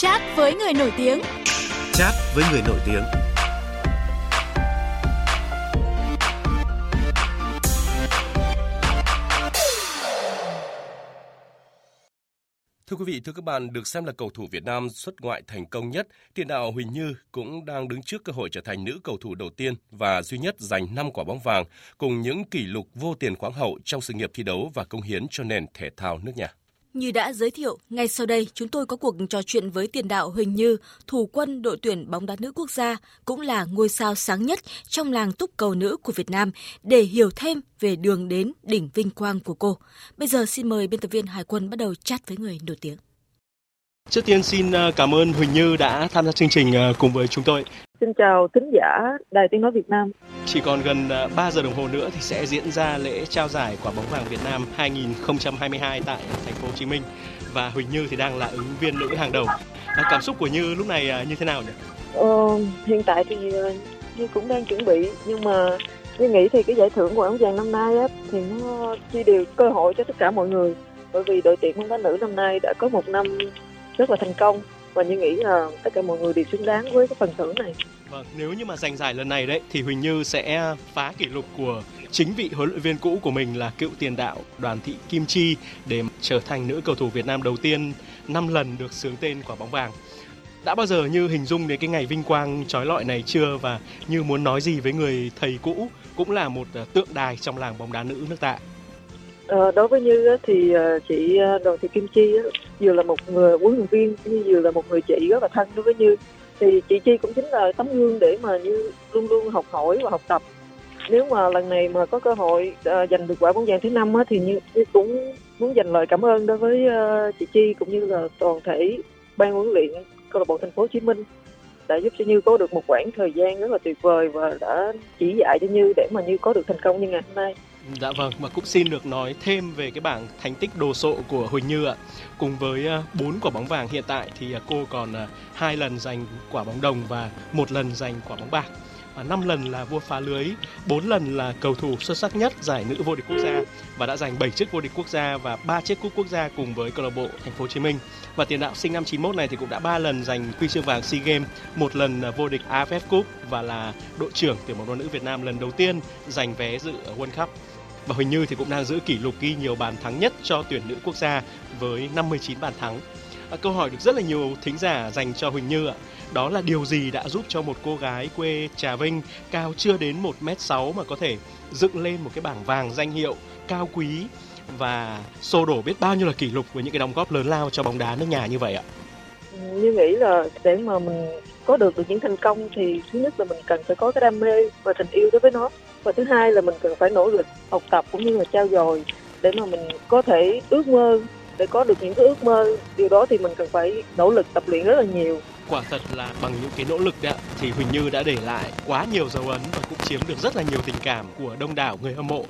Chat với người nổi tiếng. Chat với người nổi tiếng. Thưa quý vị, thưa các bạn, được xem là cầu thủ Việt Nam xuất ngoại thành công nhất, tiền đạo Huỳnh Như cũng đang đứng trước cơ hội trở thành nữ cầu thủ đầu tiên và duy nhất giành 5 quả bóng vàng cùng những kỷ lục vô tiền khoáng hậu trong sự nghiệp thi đấu và công hiến cho nền thể thao nước nhà. Như đã giới thiệu, ngay sau đây chúng tôi có cuộc trò chuyện với tiền đạo Huỳnh Như, thủ quân đội tuyển bóng đá nữ quốc gia, cũng là ngôi sao sáng nhất trong làng túc cầu nữ của Việt Nam để hiểu thêm về đường đến đỉnh vinh quang của cô. Bây giờ xin mời biên tập viên Hải quân bắt đầu chat với người nổi tiếng. Trước tiên xin ờ, cảm ơn Huỳnh Như đã tham gia chương trình ờ, cùng với chúng tôi. Xin chào thính giả Đài Tiếng Nói Việt Nam. Chỉ còn gần 3 ờ, giờ đồng hồ nữa thì sẽ diễn ra lễ trao giải quả bóng vàng Việt Nam 2022 tại thành phố Hồ Chí Minh và Huỳnh Như thì đang là ứng viên nữ hàng đầu. Cảm xúc của Như lúc này như thế nào nhỉ? Ờ, hiện tại thì Như cũng đang chuẩn bị nhưng mà Như nghĩ thì cái giải thưởng của áo vàng năm nay á, thì nó chia đều cơ hội cho tất cả mọi người bởi vì đội tuyển bóng đá nữ năm nay đã có một năm rất là thành công và như nghĩ là tất cả mọi người đều xứng đáng với cái phần thưởng này. Vâng, nếu như mà giành giải lần này đấy thì Huỳnh Như sẽ phá kỷ lục của chính vị huấn luyện viên cũ của mình là cựu tiền đạo Đoàn Thị Kim Chi để trở thành nữ cầu thủ Việt Nam đầu tiên 5 lần được sướng tên quả bóng vàng. Đã bao giờ như hình dung đến cái ngày vinh quang trói lọi này chưa và như muốn nói gì với người thầy cũ cũng là một ờ, tượng đài trong làng bóng đá nữ nước ta? Ờ, đối với Như thì ờ, chị ờ, Đoàn Thị Kim Chi vừa là một người huấn luyện viên như vừa là một người chị rất là thân đối với Như thì chị Chi cũng chính là tấm gương để mà Như luôn luôn học hỏi và học tập nếu mà lần này mà có cơ hội giành được quả bóng vàng thứ năm thì như, cũng muốn dành lời cảm ơn đối với chị Chi cũng như là toàn thể ban huấn luyện câu lạc bộ thành phố Hồ Chí Minh đã giúp cho Như có được một khoảng thời gian rất là tuyệt vời và đã chỉ dạy cho Như để mà Như có được thành công như ngày hôm nay. Dạ vâng, và cũng xin được nói thêm về cái bảng thành tích đồ sộ của Huỳnh Như ạ. Cùng với à, bốn quả bóng vàng hiện tại thì à, cô còn à, hai lần giành quả bóng đồng và một lần giành quả bóng bạc. Và 5 lần là vua phá lưới, 4 lần là cầu thủ xuất sắc nhất giải nữ vô địch quốc gia và đã giành 7 chiếc vô địch quốc gia và 3 chiếc cúp quốc gia cùng với câu lạc bộ Thành phố Hồ Chí Minh. Và tiền đạo sinh năm 91 này thì cũng đã 3 lần giành huy chương vàng SEA Games, một lần vô địch AFF Cup và là đội trưởng tuyển bóng đá nữ Việt Nam lần đầu tiên giành vé dự ở World Cup và Huỳnh Như thì cũng đang giữ kỷ lục ghi nhiều bàn thắng nhất cho tuyển nữ quốc gia với 59 bàn thắng. À, câu hỏi được rất là nhiều thính giả dành cho Huỳnh Như ạ. Đó là điều gì đã giúp cho một cô gái quê Trà Vinh cao chưa đến 1m6 mà có thể dựng lên một cái bảng vàng danh hiệu cao quý và xô đổ biết bao nhiêu là kỷ lục với những cái đóng góp lớn lao cho bóng đá nước nhà như vậy ạ? Ừ, như nghĩ là để mà mình có được được những thành công thì thứ nhất là mình cần phải có cái đam mê và tình yêu đối với nó và thứ hai là mình cần phải nỗ lực học tập cũng như là trao dồi để mà mình có thể ước mơ, để có được những cái ước mơ điều đó thì mình cần phải nỗ lực tập luyện rất là nhiều quả thật là bằng những cái nỗ lực đó, thì Huỳnh Như đã để lại quá nhiều dấu ấn và cũng chiếm được rất là nhiều tình cảm của đông đảo người hâm mộ.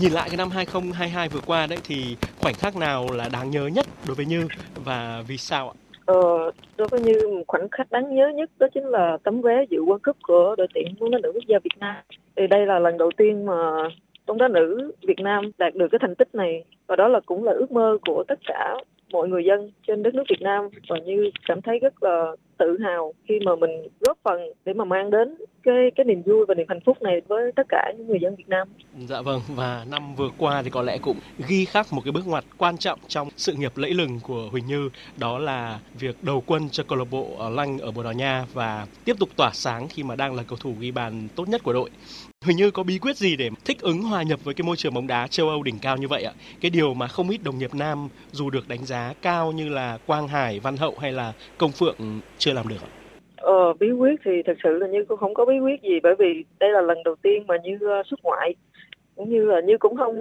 Nhìn lại cái năm 2022 vừa qua đấy, thì khoảnh khắc nào là đáng nhớ nhất đối với Như và vì sao ạ? Ờ, tôi có như một khoảnh khắc đáng nhớ nhất đó chính là tấm vé dự World Cup của đội tuyển bóng đá nữ quốc gia Việt Nam. Thì đây là lần đầu tiên mà bóng đá nữ Việt Nam đạt được cái thành tích này và đó là cũng là ước mơ của tất cả mọi người dân trên đất nước Việt Nam và như cảm thấy rất là tự hào khi mà mình góp phần để mà mang đến cái cái niềm vui và niềm hạnh phúc này với tất cả những người dân Việt Nam. Dạ vâng và năm vừa qua thì có lẽ cũng ghi khắc một cái bước ngoặt quan trọng trong sự nghiệp lẫy lừng của Huỳnh Như đó là việc đầu quân cho câu lạc bộ ở Lanh ở Bồ Đào Nha và tiếp tục tỏa sáng khi mà đang là cầu thủ ghi bàn tốt nhất của đội. Huỳnh Như có bí quyết gì để thích ứng hòa nhập với cái môi trường bóng đá châu Âu đỉnh cao như vậy ạ? Cái điều mà không ít đồng nghiệp nam dù được đánh giá cao như là Quang Hải, Văn Hậu hay là Công Phượng chưa làm được ạ? Ờ, bí quyết thì thật sự là Như cũng không có bí quyết gì bởi vì đây là lần đầu tiên mà Như uh, xuất ngoại cũng như là Như cũng không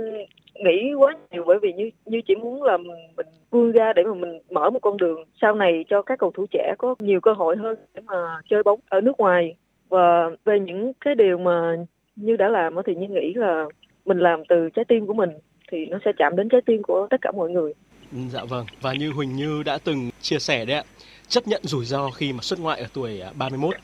nghĩ quá nhiều bởi vì Như Như chỉ muốn là mình vươn ra để mà mình mở một con đường sau này cho các cầu thủ trẻ có nhiều cơ hội hơn để mà chơi bóng ở nước ngoài và về những cái điều mà Như đã làm thì Như nghĩ là mình làm từ trái tim của mình thì nó sẽ chạm đến trái tim của tất cả mọi người. Dạ vâng, và như Huỳnh Như đã từng chia sẻ đấy ạ, chấp nhận rủi ro khi mà xuất ngoại ở tuổi à, 31.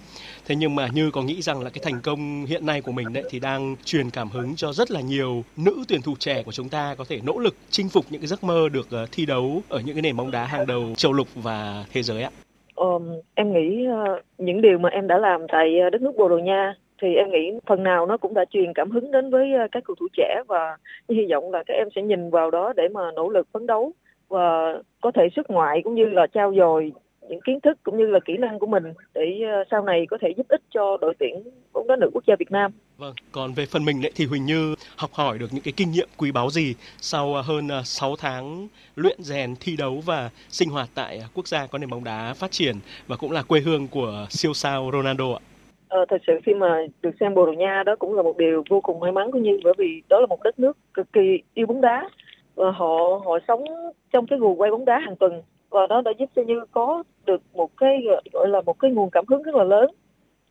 Thế nhưng mà Như có nghĩ rằng là cái thành công hiện nay của mình đấy thì đang truyền cảm hứng cho rất là nhiều nữ tuyển thủ trẻ của chúng ta có thể nỗ lực chinh phục những cái giấc mơ được à, thi đấu ở những cái nền bóng đá hàng đầu châu lục và thế giới ạ. um, em nghĩ uh, những điều mà em đã làm tại ờ, đất nước Bồ Đào Nha thì em nghĩ phần nào nó cũng đã truyền cảm hứng đến với ờ, các cầu thủ trẻ và hy vọng là các em sẽ nhìn vào đó để mà nỗ lực phấn đấu và có thể xuất ngoại cũng như là trao dồi những kiến thức cũng như là kỹ năng của mình để ờ, sau này có thể giúp ích cho đội tuyển bóng đá nữ quốc gia Việt Nam. Vâng, còn về phần mình thì Huỳnh Như học hỏi được những cái kinh nghiệm quý báu gì sau ờ, hơn 6 ờ, tháng luyện rèn thi đấu và sinh hoạt tại quốc gia có nền bóng đá phát triển và cũng là quê hương của siêu sao Ronaldo ạ? Ờ, thật sự khi mà được xem Bồ Đào Nha đó cũng là một điều vô cùng may mắn của Như bởi vì đó là một đất nước cực kỳ yêu bóng đá và họ họ sống trong cái guồng quay bóng đá hàng tuần và nó đã giúp cho như có được một cái gọi là một cái nguồn cảm hứng rất là lớn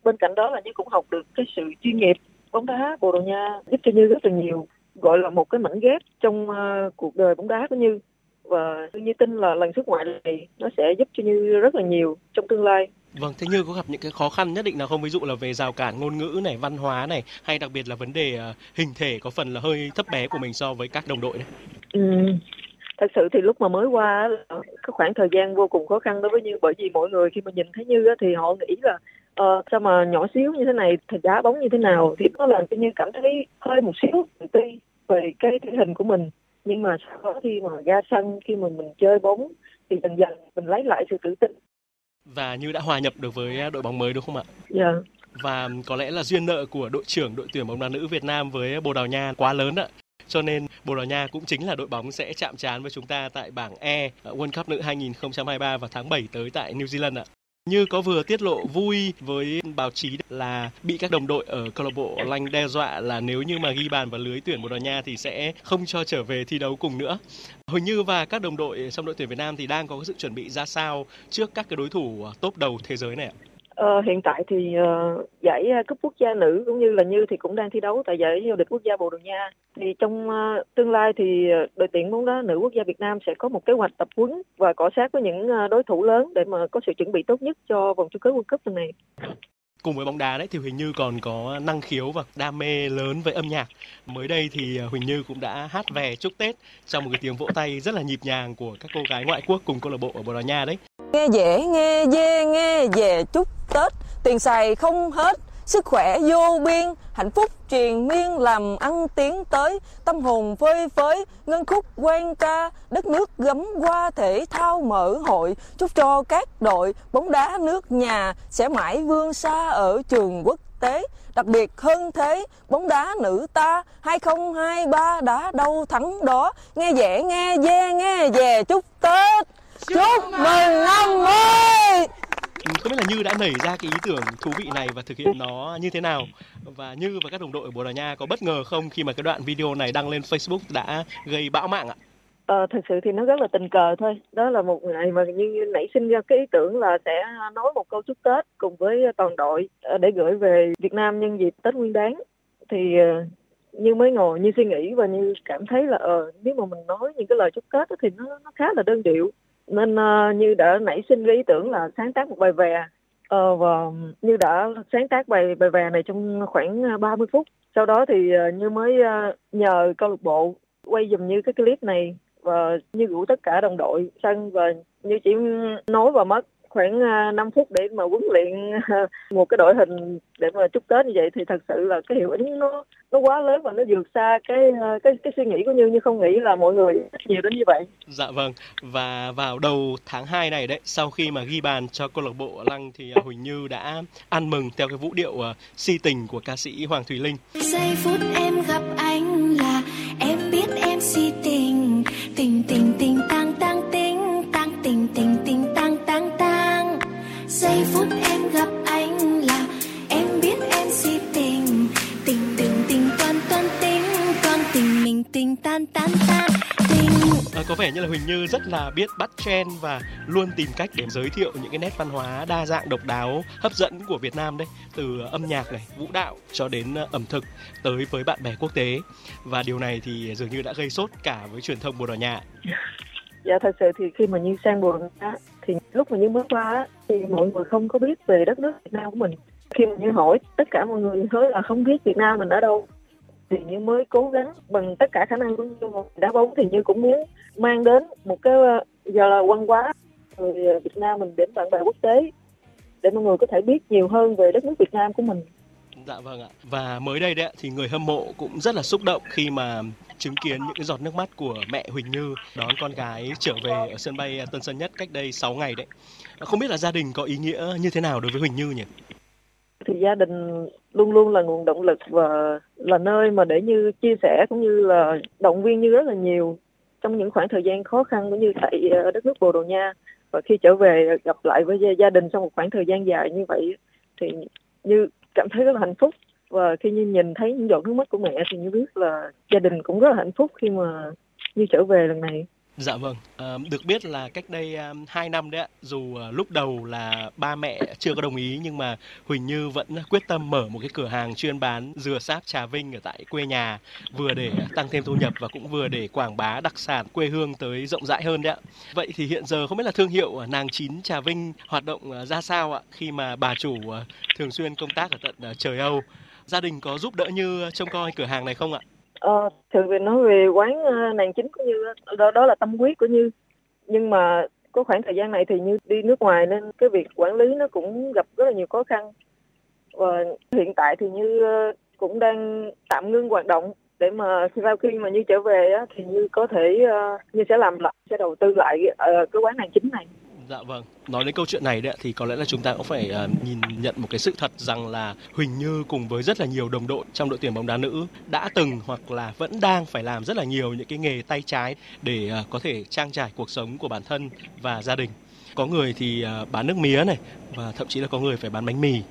bên cạnh đó là như cũng học được cái sự chuyên nghiệp bóng đá bồ đào nha giúp cho như rất là nhiều gọi là một cái mảnh ghép trong uh, cuộc đời bóng đá của như và như tin là lần xuất ngoại này nó sẽ giúp cho như rất là nhiều trong tương lai Vâng, thế Như có gặp những cái khó khăn nhất định nào không? Ví dụ là về rào cản ngôn ngữ này, văn hóa này, hay đặc biệt là vấn đề uh, hình thể có phần là hơi thấp bé của mình so với các đồng đội này? Ừ, thật sự thì lúc mà mới qua có khoảng thời gian vô cùng khó khăn đối với như bởi vì mọi người khi mà nhìn thấy như thì họ nghĩ là uh, sao mà nhỏ xíu như thế này thì đá bóng như thế nào thì nó làm cho như cảm thấy hơi một xíu tự ti về cái thể hình của mình nhưng mà sau đó khi mà ra sân khi mà mình chơi bóng thì dần dần mình lấy lại sự tự tin và như đã hòa nhập được với đội bóng mới đúng không ạ? Dạ. Yeah. Và có lẽ là duyên nợ của đội trưởng đội tuyển bóng đá nữ Việt Nam với Bồ Đào Nha quá lớn ạ. Cho nên Bồ Đào Nha cũng chính là đội bóng sẽ chạm trán với chúng ta tại bảng E ờ, World Cup nữ 2023 vào tháng 7 tới tại New Zealand ạ. Như có vừa tiết lộ vui với báo chí là bị các đồng đội ở câu lạc bộ Lanh đe dọa là nếu như mà ghi bàn vào lưới tuyển Bồ Đào Nha thì sẽ không cho trở về thi đấu cùng nữa. Huỳnh Như và các đồng đội trong đội tuyển Việt Nam thì đang có sự chuẩn bị ra sao trước các cái đối thủ ờ, top đầu thế giới này ạ? Ờ, hiện tại thì uh, giải ờ, cúp quốc gia nữ cũng như là như thì cũng đang thi đấu tại giải vô địch quốc gia Bồ Đào Nha. Thì trong uh, tương lai thì đội tuyển bóng đá nữ quốc gia Việt Nam sẽ có một kế hoạch tập huấn và cọ sát với những uh, đối thủ lớn để mà có sự chuẩn bị tốt nhất cho vòng chung kết World Cup lần này. Cùng với bóng đá đấy thì Huỳnh Như còn có năng khiếu và đam mê lớn với âm nhạc. Mới đây thì Huỳnh Như cũng đã hát về chúc Tết trong một cái tiếng vỗ tay rất là nhịp nhàng của các cô gái ngoại quốc cùng câu lạc bộ ở Bồ Đào Nha đấy. Nghe dễ, nghe dê, nghe về chúc Tết, tiền xài không hết, sức khỏe vô biên, hạnh phúc truyền miên làm ăn tiến tới, tâm hồn phơi phới, ngân khúc quen ca, đất nước gấm qua thể thao mở hội, chúc cho các đội bóng đá nước nhà sẽ mãi vươn xa ở trường quốc tế. Đặc biệt hơn thế, bóng đá nữ ta 2023 đã đâu thắng đó, nghe dễ nghe dê nghe về chúc Tết. Chúc mừng năm mới! Không biết là Như đã nảy ra cái ý tưởng thú vị này và thực hiện nó như thế nào và Như và các đồng đội ở Bồ Đào Nha có bất ngờ không khi mà cái đoạn video này đăng lên Facebook đã gây bão mạng ạ? Ờ, thật sự thì nó rất là tình cờ thôi. Đó là một ngày mà như nảy sinh ra cái ý tưởng là sẽ nói một câu chúc Tết cùng với toàn đội ờ, để gửi về Việt Nam nhân dịp Tết Nguyên Đán. Thì ờ, như mới ngồi như suy nghĩ và như cảm thấy là ờ nếu mà mình nói những cái lời chúc Tết thì nó nó khá là đơn điệu nên uh, như đã nảy sinh cái ý tưởng là sáng tác một bài về uh, ờ, và như đã sáng tác bài bài về này trong khoảng ờ, 30 phút. Sau đó thì uh, như mới uh, nhờ câu lạc bộ quay dùm như cái clip này. Và như rủ tất cả đồng đội sân và như chỉ nói và mất khoảng 5 phút để mà huấn luyện một cái đội hình để mà chúc Tết như vậy thì thật sự là cái hiệu ứng nó nó quá lớn và nó vượt xa cái cái cái suy nghĩ của Như như không nghĩ là mọi người nhiều đến như vậy. Dạ vâng. Và vào đầu tháng 2 này đấy, sau khi mà ghi bàn cho câu lạc bộ Lăng thì Huỳnh Như đã ăn mừng theo cái vũ điệu uh, si tình của ca sĩ Hoàng Thùy Linh. Giây phút em gặp anh là em biết em si tình, tan tan tan. Tình. À, có vẻ như là Huỳnh Như rất là biết bắt trend và luôn tìm cách để giới thiệu những cái nét văn hóa đa dạng độc đáo hấp dẫn của Việt Nam đấy từ âm nhạc này vũ đạo cho đến ờ, ẩm thực tới với bạn bè quốc tế. Và điều này thì dường như đã gây sốt cả với truyền thông Bồ Đào Nha. Dạ thật sự thì khi mà như sang Bồ Đào Nha thì lúc mà như bước qua thì mọi người không có biết về đất nước Việt Nam của mình. Khi mà như hỏi tất cả mọi người nói là không biết Việt Nam mình ở đâu thì như mới cố gắng bằng tất cả khả năng của như đá bóng thì như cũng muốn mang đến một cái ờ, giờ là văn hóa người Việt Nam mình đến bạn bè quốc tế để mọi người có thể biết nhiều hơn về đất nước Việt Nam của mình. Dạ vâng ạ. Và mới đây đấy thì người hâm mộ cũng rất là xúc động khi mà chứng kiến những cái giọt nước mắt của mẹ Huỳnh Như đón con gái trở về ở sân bay Tân Sơn Nhất cách đây 6 ngày đấy. Không biết là gia đình có ý nghĩa như thế nào đối với Huỳnh Như nhỉ? Thì gia đình luôn luôn là nguồn động lực và là nơi mà để như chia sẻ cũng như là động viên như rất là nhiều trong những khoảng thời gian khó khăn cũng như tại ờ, đất nước Bồ Đào Nha. Và khi trở về ờ, gặp lại với gia đình sau một khoảng thời gian dài như vậy thì như cảm thấy rất là hạnh phúc. Và khi như nhìn thấy những giọt nước mắt của mẹ thì như biết là gia đình cũng rất là hạnh phúc khi mà như trở về lần này. Dạ vâng, à, được biết là cách đây ờ, à, 2 năm đấy ạ, dù à, lúc đầu là ba mẹ chưa có đồng ý nhưng mà Huỳnh Như vẫn quyết tâm mở một cái cửa hàng chuyên bán dừa sáp Trà Vinh ở tại quê nhà, vừa để tăng thêm thu nhập và cũng vừa để quảng bá đặc sản quê hương tới rộng rãi hơn đấy ạ. Vậy thì hiện giờ không biết là thương hiệu nàng chín Trà Vinh hoạt động ra sao ạ khi mà bà chủ thường xuyên công tác ở tận trời Âu. Gia đình có giúp đỡ Như trông coi cửa hàng này không ạ? Ờ, thường về nói về quán ờ, nàng chính của Như đó đó là tâm huyết của Như. Nhưng mà có khoảng thời gian này thì Như đi nước ngoài nên cái việc quản lý nó cũng gặp rất là nhiều khó khăn. Và hiện tại thì Như ờ, cũng đang tạm ngưng hoạt động để mà sau khi mà Như trở về á, thì Như có thể ờ, Như sẽ làm lại sẽ đầu tư lại ở cái quán nàng chính này. Dạ vâng. Nói đến câu chuyện này đấy thì có lẽ là chúng ta cũng phải uh, nhìn nhận một cái sự thật rằng là Huỳnh Như cùng với rất là nhiều đồng đội trong đội tuyển bóng đá nữ đã từng hoặc là vẫn đang phải làm rất là nhiều những cái nghề tay trái để uh, có thể trang trải cuộc sống của bản thân và gia đình. Có người thì uh, bán nước mía này và thậm chí là có người phải bán bánh mì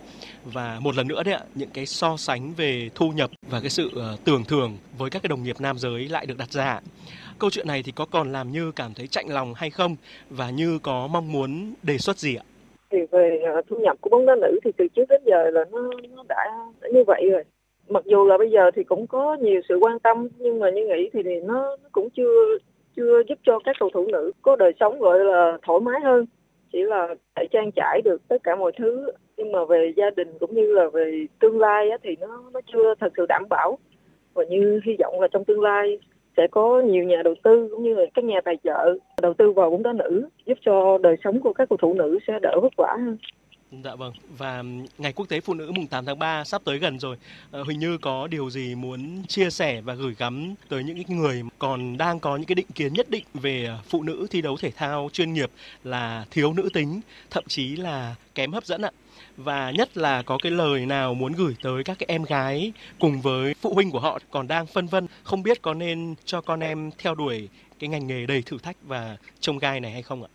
và một lần nữa đấy ạ những cái so sánh về thu nhập và cái sự uh, tưởng thưởng với các cái đồng nghiệp nam giới lại được đặt ra câu chuyện này thì có còn làm như cảm thấy chạnh lòng hay không? Và như có mong muốn đề xuất gì ạ? Thì về à, thu nhập của bóng đá nữ thì từ trước đến giờ là nó nó đã, đã như vậy rồi. Mặc dù là bây giờ thì cũng có nhiều sự quan tâm nhưng mà như nghĩ thì, thì nó, nó cũng chưa chưa giúp cho các cầu thủ nữ có đời sống gọi là thoải mái hơn. Chỉ là để trang trải được tất cả mọi thứ. Nhưng mà về gia đình cũng như là về tương lai á, thì nó nó chưa thật sự đảm bảo. Và như hy vọng là trong tương lai sẽ có nhiều nhà đầu tư cũng như là các nhà tài trợ đầu tư vào bóng đá nữ, giúp cho đời sống của các cầu thủ nữ sẽ đỡ vất vả hơn. Dạ vâng. Và ngày quốc tế phụ nữ mùng 8 tháng 3 sắp tới gần rồi. Ờ, à, Huỳnh Như có điều gì muốn chia sẻ và gửi gắm tới những người còn đang có những cái định kiến nhất định về ờ, phụ nữ thi đấu thể thao chuyên nghiệp là thiếu nữ tính, thậm chí là kém hấp dẫn ạ? và nhất là có cái lời nào muốn gửi tới các cái em gái cùng với phụ huynh của họ còn đang phân vân không biết có nên cho con em theo đuổi cái ngành nghề đầy thử thách và trông gai này hay không ạ?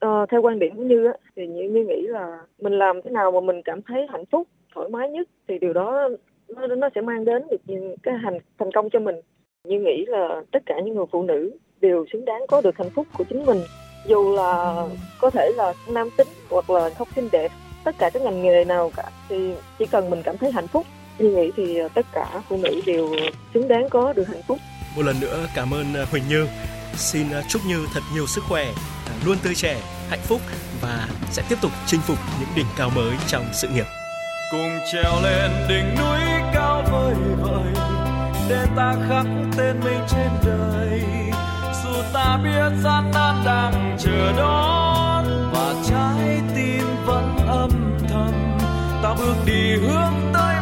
Ờ, theo quan điểm của Như á, thì Như, Như nghĩ là mình làm thế nào mà mình cảm thấy hạnh phúc, thoải mái nhất thì điều đó nó, nó sẽ mang đến được cái hành thành công cho mình. Như nghĩ là tất cả những người phụ nữ đều xứng đáng có được hạnh phúc của chính mình. Dù là có thể là nam tính hoặc là không xinh đẹp tất cả các ngành nghề nào cả thì chỉ cần mình cảm thấy hạnh phúc như nghĩ thì tất cả phụ nữ đều xứng đáng có được hạnh phúc. Một lần nữa cảm ơn ờ, Huỳnh Như. Xin ờ, chúc Như thật nhiều sức khỏe luôn tươi trẻ, hạnh phúc và sẽ tiếp tục chinh phục những đỉnh cao mới trong sự nghiệp. Cùng trèo lên đỉnh núi cao vời vợi để ta khắc tên mình trên đời. Dù ta biết gian nan đang chờ đón, và trái tim vẫn âm thầm, ta bước đi hướng tới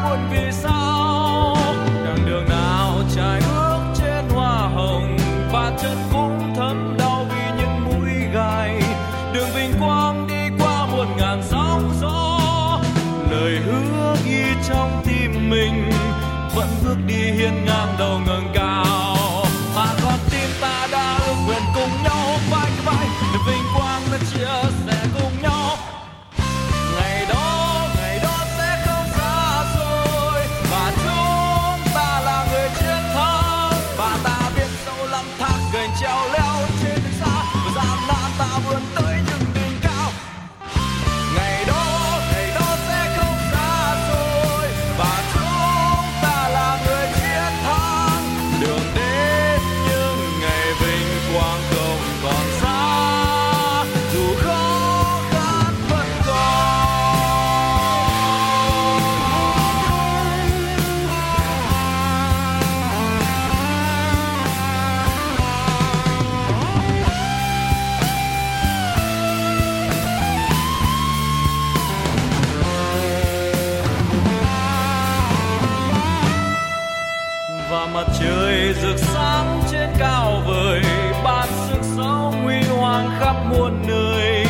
rực sáng trên cao vời, ban sức sống huy hoàng khắp muôn nơi.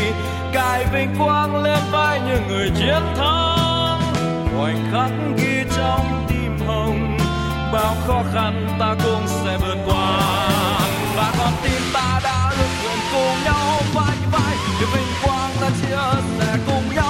Cài vinh quang lên vai những người chiến thắng. Khoảnh khắc ghi trong tim hồng, bao khó khăn ta cũng sẽ vượt qua. Và con tim ta đã được cùng nhau, vai vai, để vinh quang ta chia sẻ cùng nhau.